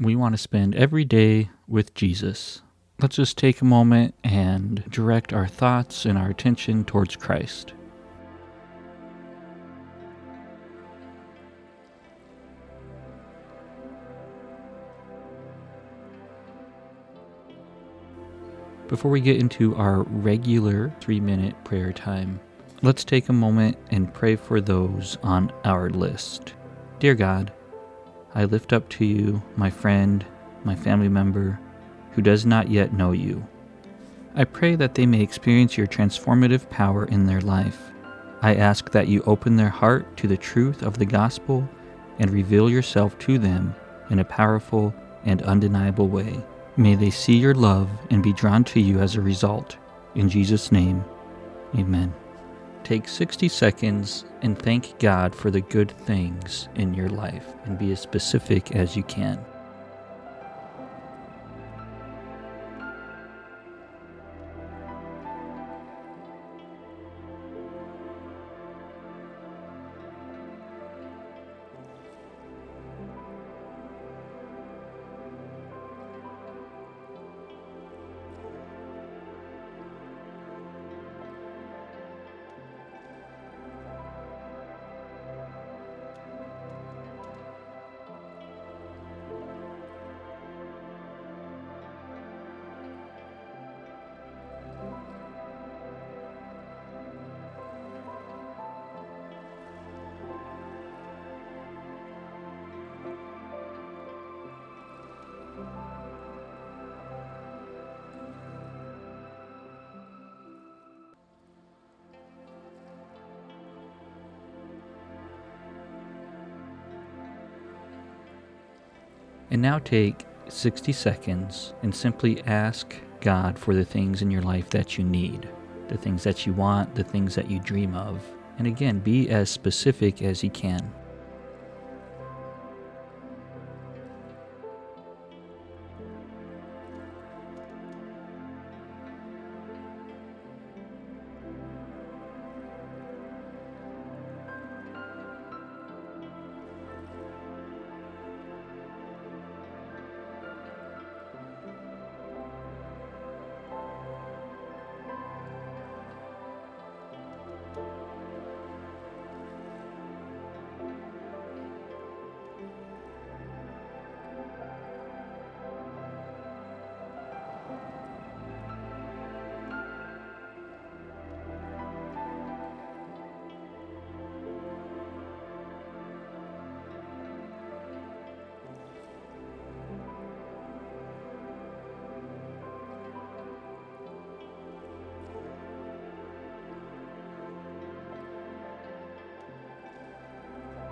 we want to spend every day with Jesus. Let's just take a moment and direct our thoughts and our attention towards Christ. Before we get into our regular three minute prayer time, let's take a moment and pray for those on our list. Dear God, I lift up to you my friend, my family member, who does not yet know you. I pray that they may experience your transformative power in their life. I ask that you open their heart to the truth of the gospel and reveal yourself to them in a powerful and undeniable way. May they see your love and be drawn to you as a result. In Jesus' name, amen. Take 60 seconds and thank God for the good things in your life and be as specific as you can. And now take 60 seconds and simply ask God for the things in your life that you need, the things that you want, the things that you dream of. And again, be as specific as you can.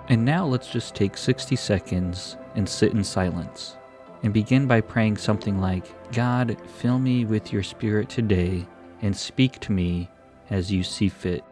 And now let's just take 60 seconds and sit in silence. And begin by praying something like God, fill me with your spirit today and speak to me as you see fit.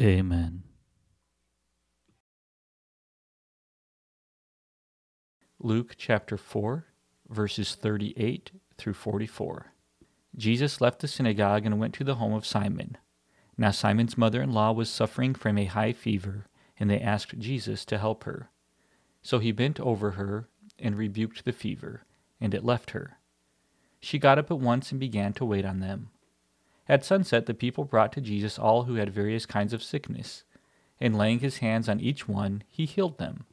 Amen. Luke chapter 4, verses 38 through 44. Jesus left the synagogue and went to the home of Simon. Now Simon's mother in law was suffering from a high fever, and they asked Jesus to help her. So he bent over her and rebuked the fever, and it left her. She got up at once and began to wait on them. At sunset, the people brought to Jesus all who had various kinds of sickness, and laying his hands on each one, he healed them.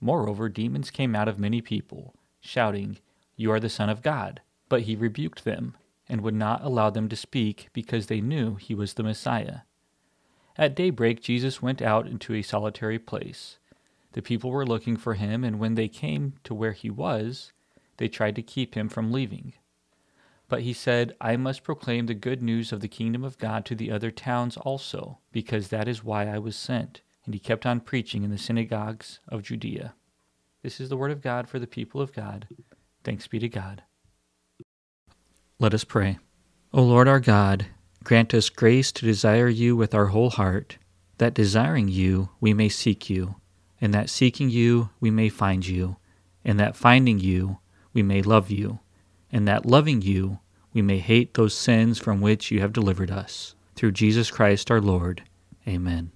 Moreover, demons came out of many people, shouting, You are the Son of God. But he rebuked them, and would not allow them to speak, because they knew he was the Messiah. At daybreak, Jesus went out into a solitary place. The people were looking for him, and when they came to where he was, they tried to keep him from leaving. But he said, I must proclaim the good news of the kingdom of God to the other towns also, because that is why I was sent. And he kept on preaching in the synagogues of Judea. This is the word of God for the people of God. Thanks be to God. Let us pray. O Lord our God, grant us grace to desire you with our whole heart, that desiring you we may seek you, and that seeking you we may find you, and that finding you we may love you, and that loving you we may hate those sins from which you have delivered us. Through Jesus Christ our Lord. Amen.